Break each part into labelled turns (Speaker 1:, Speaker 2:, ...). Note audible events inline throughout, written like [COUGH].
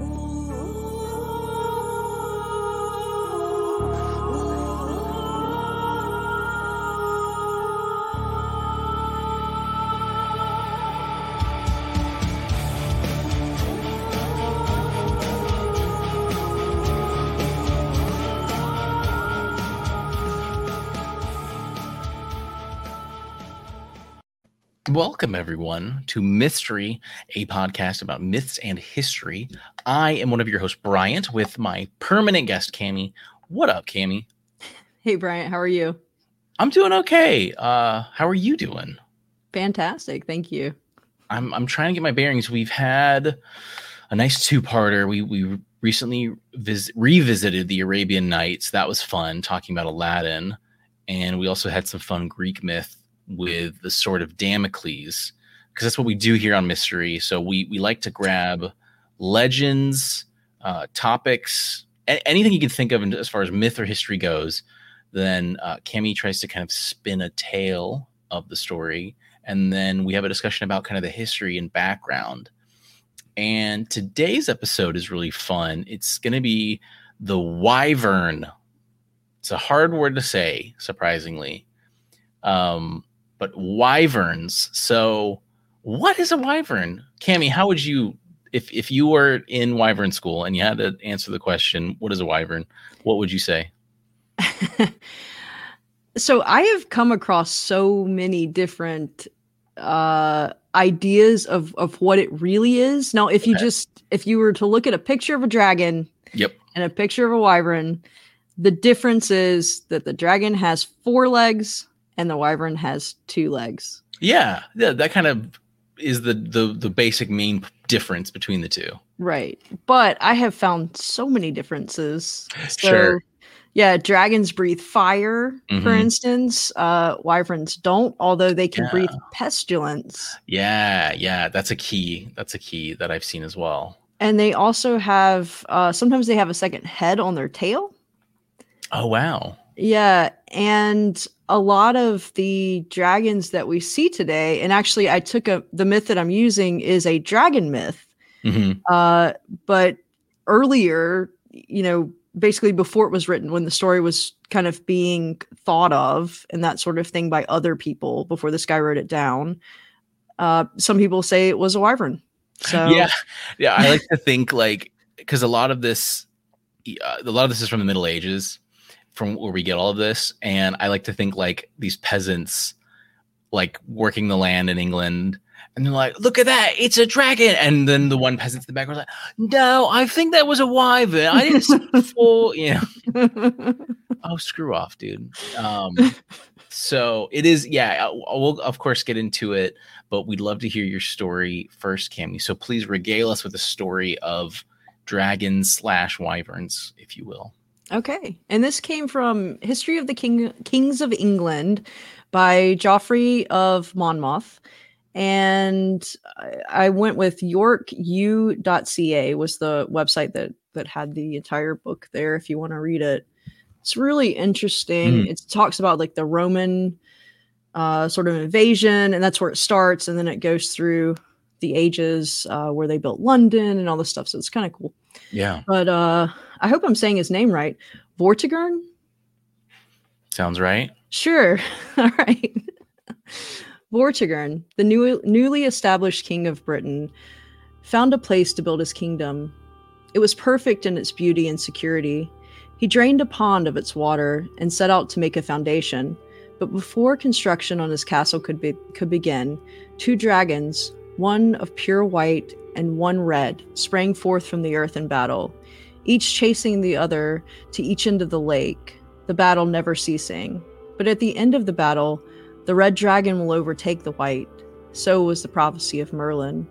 Speaker 1: Ooh. Welcome, everyone, to Mystery, a podcast about myths and history. I am one of your hosts, Bryant, with my permanent guest, Cami. What up, Cami? [LAUGHS]
Speaker 2: Hey, Bryant, how are you?
Speaker 1: I'm doing okay. Uh, how are you doing?
Speaker 2: Fantastic, thank you.
Speaker 1: I'm I'm trying to get my bearings. We've had a nice two-parter. We we recently vis- revisited the Arabian Nights. That was fun, talking about Aladdin, and we also had some fun Greek myth with the sword of Damocles because that's what we do here on Mystery. So we we like to grab legends, uh, topics, a- anything you can think of as far as myth or history goes. Then uh, Cami tries to kind of spin a tale of the story, and then we have a discussion about kind of the history and background. And today's episode is really fun. It's going to be the wyvern. It's a hard word to say, surprisingly. Um, but wyverns. So, what is a wyvern? Cami, how would you, if if you were in wyvern school and you had to answer the question, what is a wyvern? What would you say? [LAUGHS]
Speaker 2: so I have come across so many different uh ideas of of what it really is. Now, if you okay. just if you were to look at a picture of a dragon,
Speaker 1: yep,
Speaker 2: and a picture of a wyvern, the difference is that the dragon has four legs and the wyvern has two legs.
Speaker 1: Yeah, yeah, that kind of is the the the basic main difference between the two.
Speaker 2: Right. But I have found so many differences. [SIGHS] So,
Speaker 1: sure.
Speaker 2: Yeah, dragons breathe fire, mm-hmm. for instance. Uh, wyverns don't, although they can yeah. breathe pestilence.
Speaker 1: Yeah, yeah, that's a key. That's a key that I've seen as well.
Speaker 2: And they also have uh, sometimes they have a second head on their tail.
Speaker 1: Oh wow.
Speaker 2: Yeah, and a lot of the dragons that we see today, and actually, I took a the myth that I'm using is a dragon myth. Mm-hmm. Uh, but earlier, you know, basically before it was written, when the story was kind of being thought of and that sort of thing by other people before this guy wrote it down, uh, some people say it was a wyvern. So [LAUGHS]
Speaker 1: yeah, yeah, I like to think like because a lot of this, uh, a lot of this is from the Middle Ages from where we get all of this. And I like to think like these peasants, like working the land in England, and they're like, "Look at that, it's a dragon!" And then the one peasant in the back was like, "No, I think that was a wyvern. I didn't see [LAUGHS] before." You know, [LAUGHS] oh, screw off, dude. Um, so it is, yeah. We'll of course get into it, but we'd love to hear your story first, Cami. So please regale us with a story of dragons slash wyverns, if you will.
Speaker 2: Okay. And this came from History of the King Kings of England by Geoffrey of Monmouth. And I went with yorku.ca was the website that that had the entire book there if you want to read it. It's really interesting. Mm. It talks about like the Roman uh, sort of invasion, and that's where it starts, and then it goes through the ages uh, where they built London and all this stuff. So it's kind of cool.
Speaker 1: Yeah.
Speaker 2: But uh, I hope I'm saying his name right. Vortigern?
Speaker 1: Sounds right.
Speaker 2: Sure. [LAUGHS] All right. Vortigern, the new, newly established king of Britain, found a place to build his kingdom. It was perfect in its beauty and security. He drained a pond of its water and set out to make a foundation. But before construction on his castle could be, could begin, two dragons, one of pure white and one red, sprang forth from the earth in battle each chasing the other to each end of the lake, the battle never ceasing. But at the end of the battle, the red dragon will overtake the white. So was the prophecy of Merlin.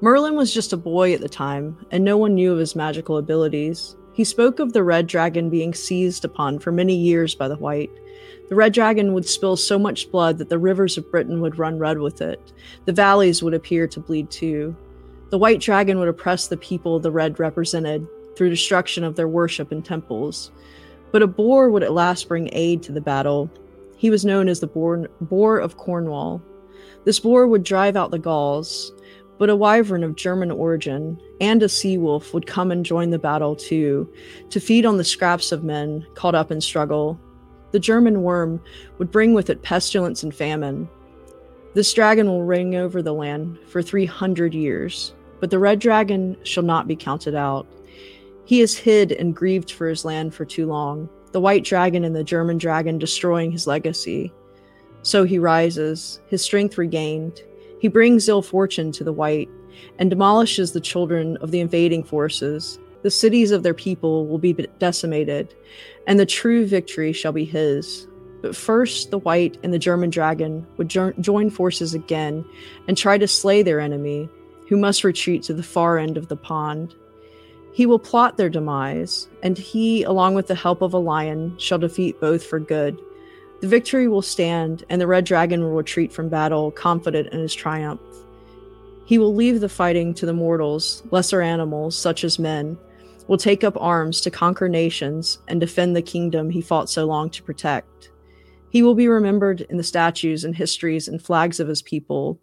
Speaker 2: Merlin was just a boy at the time, and no one knew of his magical abilities. He spoke of the red dragon being seized upon for many years by the white. The red dragon would spill so much blood that the rivers of Britain would run red with it. The valleys would appear to bleed too. The white dragon would oppress the people the red represented, through destruction of their worship and temples. But a boar would at last bring aid to the battle. He was known as the boar, boar of Cornwall. This boar would drive out the Gauls, but a wyvern of German origin and a sea wolf would come and join the battle too, to feed on the scraps of men caught up in struggle. The German worm would bring with it pestilence and famine. This dragon will reign over the land for 300 years, but the red dragon shall not be counted out. He is hid and grieved for his land for too long, the white dragon and the German dragon destroying his legacy. So he rises, his strength regained, he brings ill fortune to the white and demolishes the children of the invading forces. The cities of their people will be decimated, and the true victory shall be his. But first, the white and the German dragon would jo- join forces again and try to slay their enemy, who must retreat to the far end of the pond. He will plot their demise, and he, along with the help of a lion, shall defeat both for good. The victory will stand, and the red dragon will retreat from battle, confident in his triumph. He will leave the fighting to the mortals, lesser animals, such as men, will take up arms to conquer nations and defend the kingdom he fought so long to protect. He will be remembered in the statues and histories and flags of his people.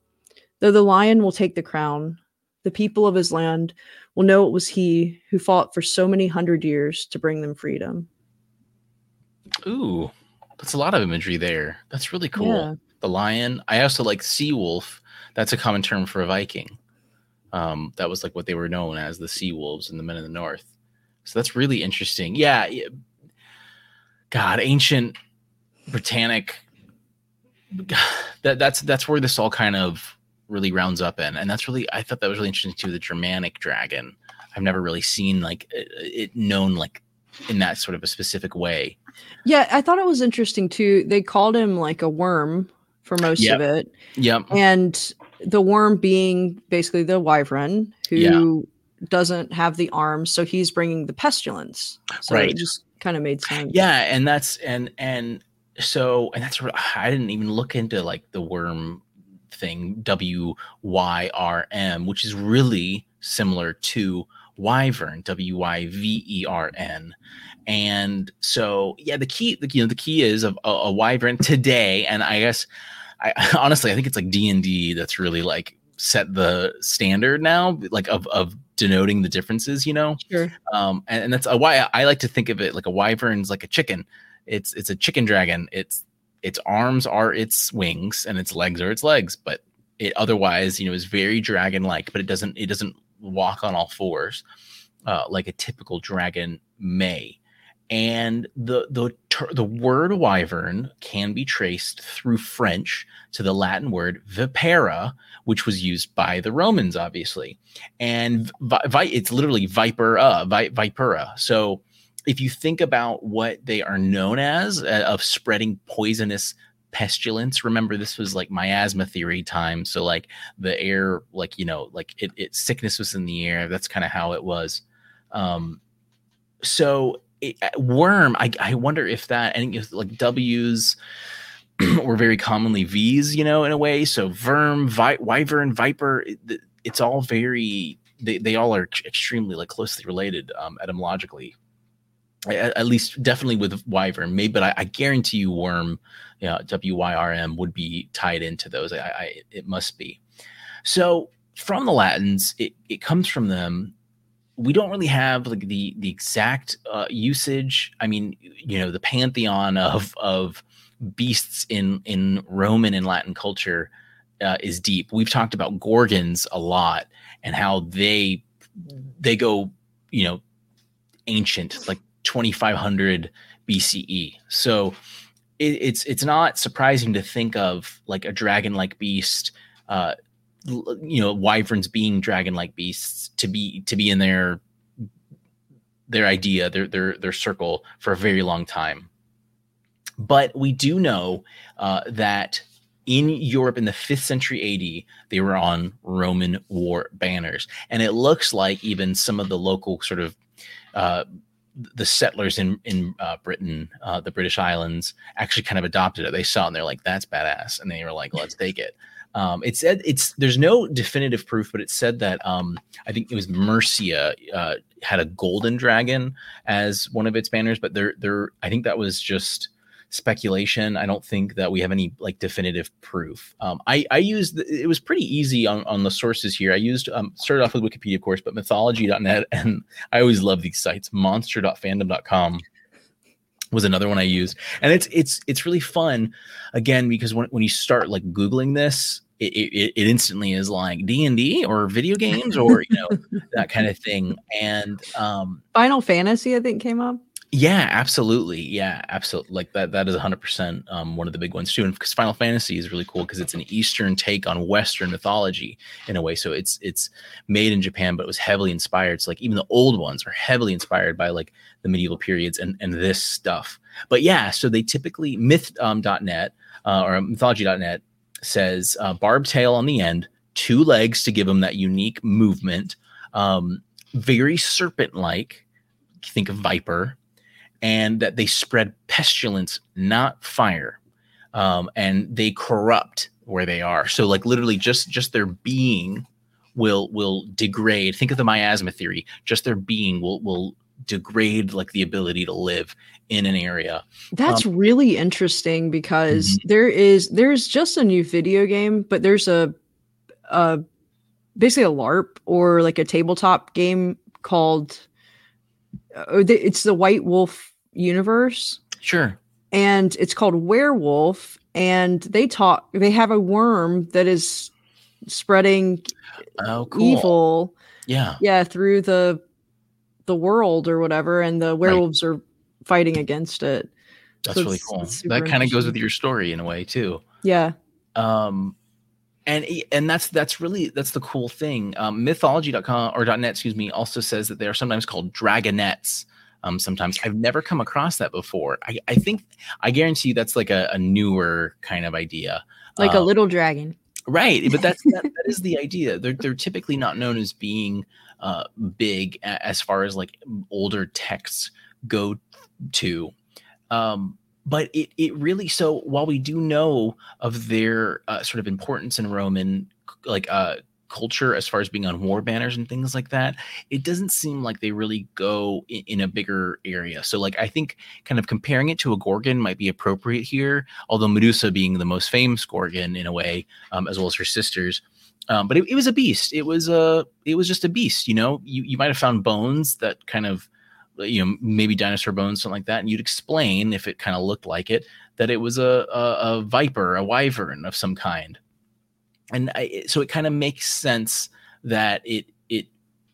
Speaker 2: Though the lion will take the crown, the people of his land will know it was he who fought for so many hundred years to bring them freedom.
Speaker 1: Ooh, that's a lot of imagery there. That's really cool. Yeah. The lion. I also like sea wolf. That's a common term for a Viking. Um, that was like what they were known as the sea wolves and the men of the north. So that's really interesting. Yeah. God, ancient Britannic. [SIGHS] That that's that's where this all kind of really rounds up in, and that's really I thought that was really interesting too. The Germanic dragon. I've never really seen like it, it known like in that sort of a specific way.
Speaker 2: Yeah, I thought it was interesting too. They called him like a worm for most yep. of it.
Speaker 1: Yep.
Speaker 2: And the worm being basically the wyvern who yeah. doesn't have the arms, so he's bringing the pestilence. So right. it just kind of made sense.
Speaker 1: Yeah, and that's and and so and that's what I didn't even look into like the worm thing W Y R M, which is really similar to Wyvern, W Y V E R N. And so, yeah, the key, the, you know, the key is of a, a wyvern today. And I guess, I [LAUGHS] honestly, I think it's like D and D that's really like set the standard now, like of of denoting the differences. You know,
Speaker 2: sure.
Speaker 1: Um, and, and that's why I, I like to think of it like a wyvern's like a chicken. It's it's a chicken dragon. It's its arms are its wings and its legs are its legs, but it otherwise, you know, is very dragon like, but it doesn't it doesn't walk on all fours uh, like a typical dragon may. And the the the word wyvern can be traced through French to the Latin word vipera, which was used by the Romans, obviously, and vi- vi- it's literally vipera, vi- vipera. So if you think about what they are known as uh, of spreading poisonous pestilence remember this was like miasma theory time so like the air like you know like it, it sickness was in the air that's kind of how it was. Um so it, uh, worm I, I wonder if that and like w's [CLEARS THROAT] were very commonly v's you know in a way so verm vi- wyvern viper it, it's all very they, they all are extremely like closely related um etymologically at, least definitely with wyvern maybe but I, I guarantee you worm you know, WYRM would be tied into those. I, I, it must be. So from the Latins, it, it comes from them. We don't really have like the the exact uh, usage. I mean, you know, the pantheon of of beasts in in Roman and Latin culture uh, is deep. We've talked about gorgons a lot and how they they go, you know, ancient, like 2500 BCE. So it, it's it's not surprising to think of like a dragon like beast uh you know wyverns being dragon like beasts to be to be in their their idea their their their circle for a very long time but we do know uh, that in Europe in the 5th century AD, they were on Roman war banners. And it looks like even some of the local sort of uh, the settlers in in uh, Britain, uh, the British Islands, actually kind of adopted it. They saw it and they're like, "That's badass," and they were like, "Let's [LAUGHS] take it." Um, it said it's there's no definitive proof, but it said that um, I think it was Mercia uh, had a golden dragon as one of its banners, but they're they're I think that was just speculation. I don't think that we have any like definitive proof. Um, I I used it was pretty easy on on the sources here. I used um, started off with Wikipedia, of course, but mythology.net, [LAUGHS] and I always love these sites. Monster.fandom.com was another one I used, and it's it's it's really fun, again because when when you start like googling this, it, it, it instantly is like D and D or video games or you know that kind of thing. And um,
Speaker 2: Final Fantasy, I think, came up.
Speaker 1: Yeah, absolutely. Yeah, absolutely. Like that. That is 100 percent um, one of the big ones too. And because Final Fantasy is really cool because it's an Eastern take on Western mythology in a way. So it's it's made in Japan, but it was heavily inspired. So like even the old ones are heavily inspired by like the medieval periods and and this stuff. But yeah, so they typically myth.net um, .net, uh, or mythology.net says uh, barbed tail on the end, two legs to give them that unique movement, um, very serpent like. Think of viper and that they spread pestilence, not fire. Um, and they corrupt where they are. So like literally just just their being will will degrade. Think of the miasma theory. Just their being will will degrade like the ability to live in an area.
Speaker 2: That's um, really interesting because mm-hmm. there is there's just a new video game, but there's a a basically a LARP or like a tabletop game called it's the White Wolf universe.
Speaker 1: Sure.
Speaker 2: And it's called Werewolf, and they talk. They have a worm that is spreading
Speaker 1: oh, cool.
Speaker 2: evil.
Speaker 1: Yeah.
Speaker 2: Yeah, through the the world or whatever, and the werewolves right. are fighting against it.
Speaker 1: That's so really cool. That kind of goes with your story in a way too.
Speaker 2: Yeah.
Speaker 1: Um, and and that's that's really that's the cool thing. Um, mythology.com or .net, excuse me, also says that they are sometimes called dragonettes. Um, sometimes I've never come across that before. I, I think I guarantee you that's like a, a newer kind of idea,
Speaker 2: like um, a little dragon,
Speaker 1: right? But that's that, [LAUGHS] that is the idea. They're they're typically not known as being uh, big as far as like older texts go to. Um, but it it really so while we do know of their uh, sort of importance in Roman like uh culture as far as being on war banners and things like that it doesn't seem like they really go in, in, a bigger area. So like i think kind of comparing it to a gorgon might be appropriate here although medusa being the most famous gorgon in a way um, as well as her sisters. Um, but it, it, was a beast. It was a it was just a beast you know? You, you might have found bones that kind of you know maybe dinosaur bones something like that and you'd explain if it kind of looked like it that it was a, a, a viper a wyvern of some kind. And I, so it kind of makes sense that it it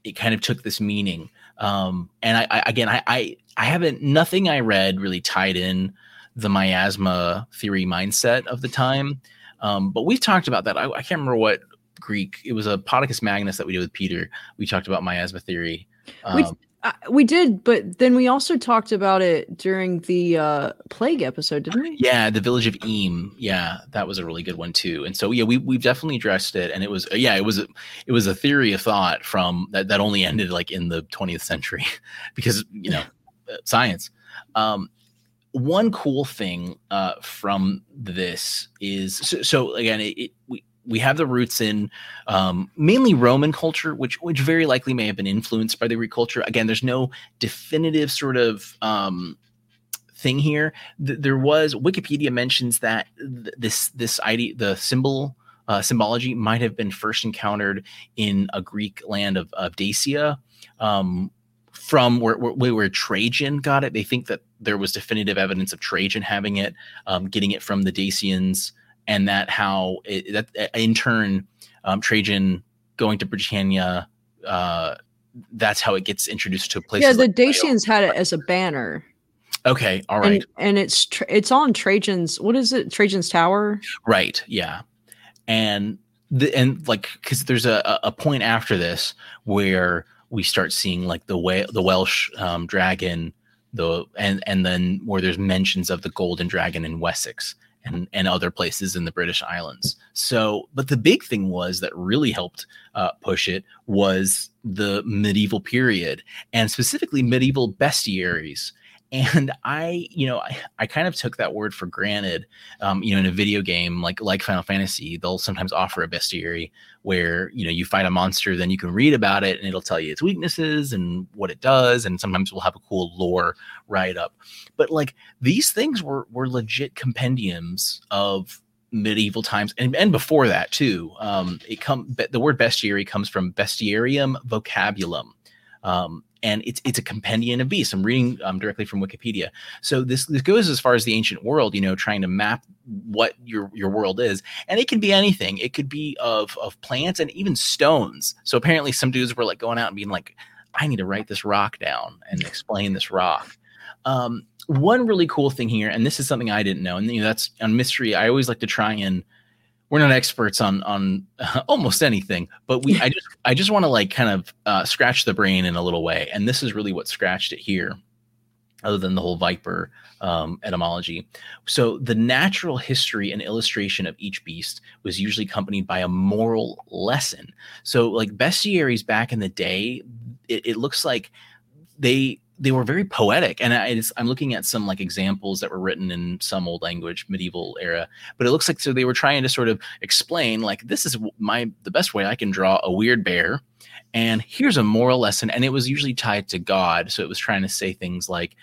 Speaker 1: it kind of took this meaning. Um and i, I again I, I i haven't nothing i read really tied in the miasma theory mindset of the time. Um but we've talked about that. I, I can't remember what greek it was a podicus magnus that we did with peter. We talked about miasma theory. Um,
Speaker 2: uh, we did, but then we also talked about it during the uh, plague episode, didn't we?
Speaker 1: Yeah, the village of Eyam. Yeah, that was a really good one too. And so yeah, we we've definitely addressed it, and it was yeah, it was a, it was a theory of thought from that that only ended like in the 20th century, [LAUGHS] because you know uh, science. Um, one cool thing uh, from this is so, so again, it, it we we have the roots in um, mainly Roman culture, which which very likely may have been influenced by the Greek culture. Again, there's no definitive sort of um, thing here. Th- there was Wikipedia mentions that th- this this idea, the symbol uh, symbology, might have been first encountered in a Greek land of, of Dacia. Um, from where, where, where, Trajan got it, they think that there was definitive evidence of Trajan having it, um, getting it from the Dacians and that how it, that in turn um, Trajan going to Britannia, uh, that's how it gets introduced to a place.
Speaker 2: Yeah, the like Dacians had it as a banner.
Speaker 1: Okay, all right,
Speaker 2: and, and it's tra- it's on Trajan's. What is it? Trajan's Tower.
Speaker 1: Right. Yeah, and the and like because there's a a point after this where we start seeing like the way the Welsh um, dragon the and and then where there's mentions of the golden dragon in Wessex and, and other places in the British Islands. So, but the big thing was that really helped uh, push it was the medieval period and specifically medieval bestiaries. And i you know I, I kind of took that word for granted um, you know in a video game like like final fantasy they'll sometimes offer a bestiary where you know you fight a monster then you can read about it and it'll tell you its weaknesses and what it does and sometimes we'll have a cool lore write up but like these things were were legit compendiums of medieval times and, and before that too. Um it come the word bestiary comes from bestiarium vocabulum um, and it's it's a compendium of beasts. I'm reading um, directly from Wikipedia. So this this goes as far as the ancient world, you know, trying to map what your your world is, and it can be anything. It could be of of plants and even stones. So apparently, some dudes were like going out and being like, "I need to write this rock down and explain this rock." Um, one really cool thing here, and this is something I didn't know, and you know, that's on mystery. I always like to try and we're not experts on on [LAUGHS] almost anything, but we I just I just want to like kind of uh, scratch the brain in a little way, and this is really what scratched it here, other than the whole viper um, etymology. So the natural history and illustration of each beast was usually accompanied by a moral lesson. So like bestiaries back in the day, it, it looks like they they were very poetic and I, am looking at some like examples that were written in some old language medieval era but it looks like so they were trying to sort of explain like this is my the best way i can draw a weird bear and here's a moral lesson and it was usually tied to god so it was trying to say things like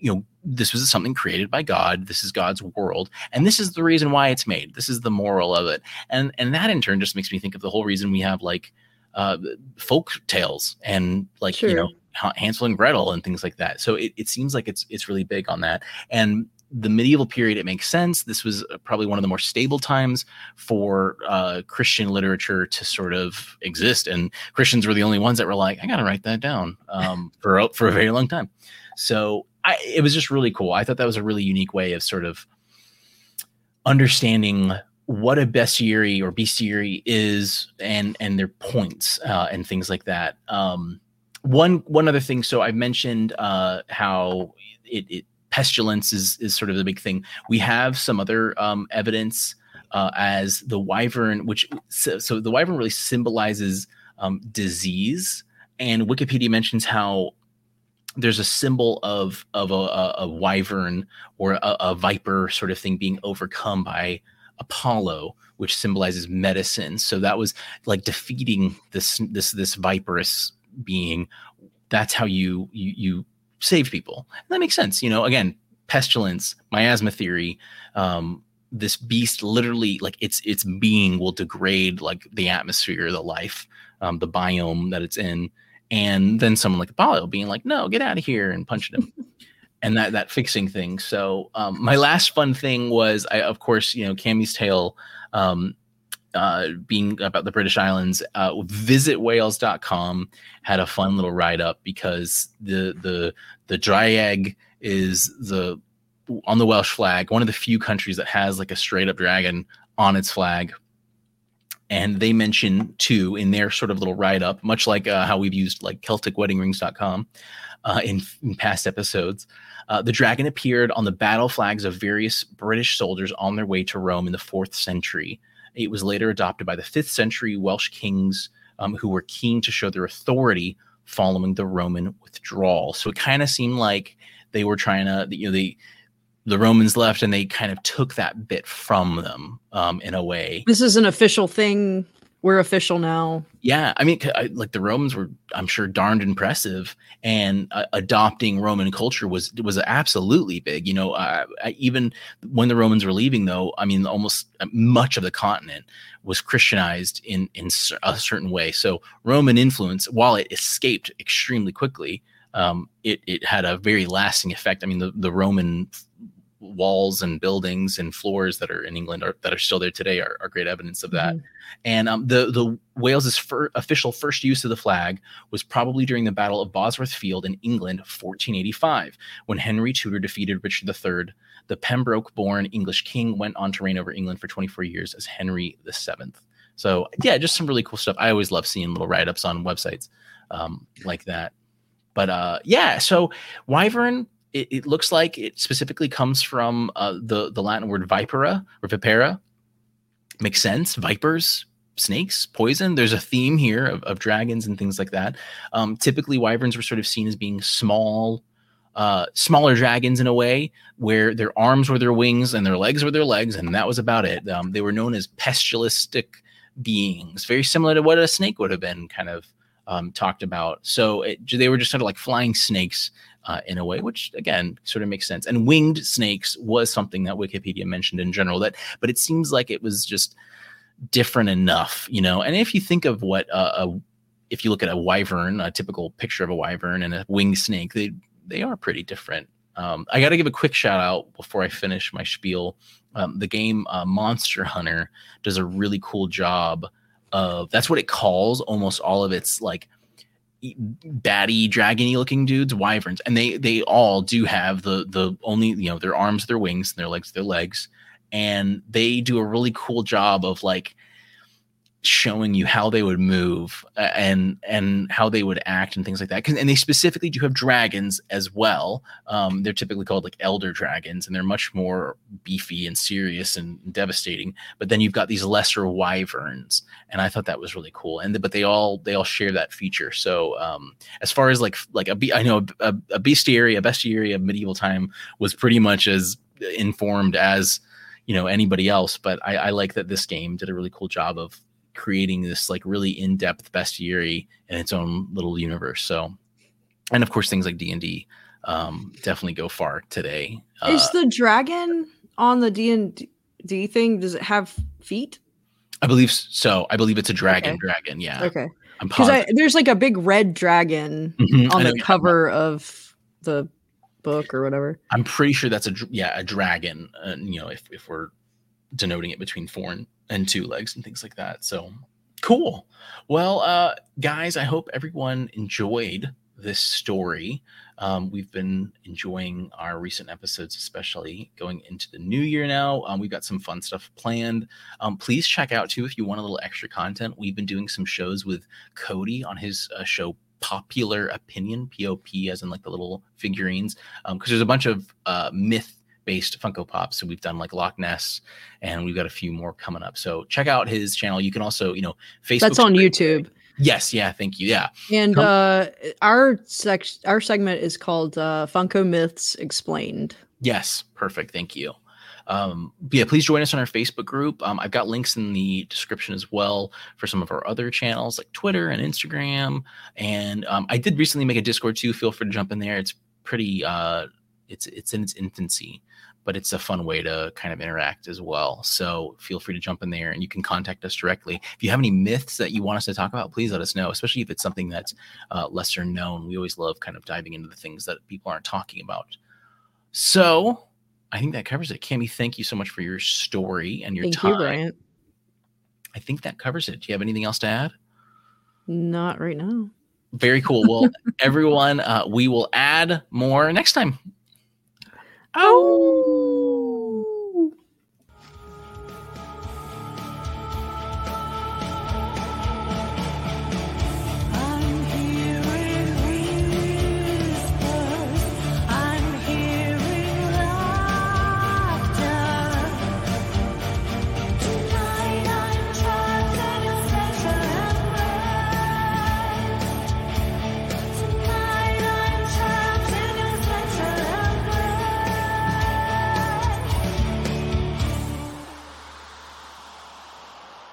Speaker 1: you know this was something created by god this is god's world and this is the reason why it's made this is the moral of it and and that in turn just makes me think of the whole reason we have like uh folk tales and like sure. you know Hansel and Gretel and things like that. So it, it seems like it's it's really big on that. And the medieval period, it makes sense. This was uh, probably one of the more stable times for uh, Christian literature to sort of exist, and Christians were the only ones that were like, "I got to write that down" um, [LAUGHS] for for a very long time. So I, it was just really cool. I thought that was a really unique way of sort of understanding what a bestiary or bestiary is, and and their points uh, and things like that. Um, one one other thing. So I mentioned uh, how it, it, pestilence is is sort of the big thing. We have some other um, evidence uh, as the wyvern, which so, so the wyvern really symbolizes um, disease. And Wikipedia mentions how there's a symbol of of a, a, a wyvern or a, a, viper sort of thing being overcome by Apollo, which symbolizes medicine. So that was like defeating this this this viperous being that's how you you you save people. And that makes sense you know again pestilence miasma theory um this beast literally like its its being will degrade like the atmosphere the life um the biome that it's in and then someone like apollo being like no get out of here and punching him. [LAUGHS] And that that fixing thing. So um my last fun thing was i of course you know Cami's tale um uh, being about the British Islands, uh, visitwales.com had a fun little write up because the the the draig is the on the Welsh flag, one of the few countries that has like a straight up dragon on its flag. And they mention too in their sort of little write up, much like uh, how we've used like CelticWeddingRings.com uh, in, in past episodes. Uh, the dragon appeared on the battle flags of various British soldiers on their way to Rome in the fourth century. It was later adopted by the fifth century Welsh kings um, who were keen to show their authority following the Roman withdrawal. So it kind of seemed like they were trying to, you know, they the Romans left and they kind of took that bit from them um, in a way.
Speaker 2: This is an official thing we're official now.
Speaker 1: Yeah, I mean, I, like the Romans were, I'm sure, darned impressive, and uh, adopting Roman culture was was absolutely big. You know, uh, even when the Romans were leaving, though, I mean, almost uh, much of the continent was Christianized in in a certain way. So Roman influence, while it escaped extremely quickly, um, it it had a very lasting effect. I mean, the the Roman walls and buildings and floors that are in England are, that are still there today are, are great evidence of that. Mm-hmm. And um, the the Wales's fir- official first use of the flag was probably during the Battle of Bosworth Field in England, 1485, when Henry Tudor defeated Richard III. The Pembroke-born English king went on to reign over England for 24 years as Henry VII. So yeah, just some really cool stuff. I always love seeing little write-ups on websites um, like that. But uh, yeah, so Wyvern it, it, looks like it specifically comes from uh, the the Latin word vipera or vipera. Makes sense. Vipers, snakes, poison. There's a theme here of, of dragons and things like that. Um, typically, wyverns were sort of seen as being small, uh, smaller dragons in a way, where their arms were their wings and their legs were their legs, and that was about it. Um, they were known as pestilistic beings, very similar to what a snake would have been kind of um, talked about. So it, they were just sort of like flying snakes uh, in a way, which again sort of makes sense. And winged snakes was something that Wikipedia mentioned in general. That, but it seems like it was just different enough, you know. And if you think of what uh, a if you look at a wyvern, a typical picture of a wyvern and a winged snake, they they are pretty different. Um, I got to give a quick shout out before I finish my spiel. Um, the game uh, Monster Hunter does a really cool job of that's what it calls almost all of its like batty dragony looking dudes wyverns. And they they all do have the the only you know their arms their wings and their legs their legs. And they do a really cool job of like showing you how they would move uh, and and how they would act and things like that. And they specifically do have dragons as well. Um, they're typically called like elder dragons, and they're much more beefy and serious and devastating. But then you've got these lesser wyverns, and I thought that was really cool. And but they all they all share that feature. So um, as far as like like a I know a, a bestiary, a bestiary of medieval time was pretty much as informed as you know anybody else but I, I, like that this game did a really cool job of creating this like really in-depth bestiary in its own little universe. So, and of course, things like D and D um, definitely go far today.
Speaker 2: Is uh, the dragon on the D and D thing? Does it have feet?
Speaker 1: I believe so. I believe it's a dragon. Okay. Dragon, yeah.
Speaker 2: Okay. Because there's like a big red dragon mm-hmm. on the cover of the book or whatever.
Speaker 1: I'm pretty sure that's a yeah a dragon. Uh, you know, if if we're denoting it between four and and two legs and things like that. So cool. Well, uh, guys, I hope everyone enjoyed this story. Um, we've been enjoying our recent episodes, especially going into the new year now. Um, we've got some fun stuff planned. Um, please check out too if you want a little extra content. We've been doing some shows with Cody on his uh, show Popular Opinion, POP, as in like the little figurines, because um, there's a bunch of uh, myth based Funko Pops. So we've done like Loch Ness, and we've got a few more coming up. So check out his channel. You can also, you know,
Speaker 2: Facebook. That's on YouTube.
Speaker 1: Yes, yeah, thank you. Yeah.
Speaker 2: And Come- uh our sec- our segment is called uh Funko Myths Explained.
Speaker 1: Yes, perfect. Thank you. Um, yeah, please join us on our Facebook group. Um, I've got links in the description as well for some of our other channels like Twitter and Instagram. And um, I did recently make a Discord too. Feel free to jump in there. It's pretty uh, it's it's in its infancy but it's a fun way to kind of interact as well. So feel free to jump in there and you can contact us directly. If you have any myths that you want us to talk about, please let us know, especially if it's something that's uh, lesser known. We always love kind of diving into the things that people aren't talking about. So I think that covers it. Cami, thank you so much for your story and your thank time. You, I think that covers it. Do you have anything else to add?
Speaker 2: Not right now.
Speaker 1: Very cool. Well, everyone, uh, we will add more next time. Oh.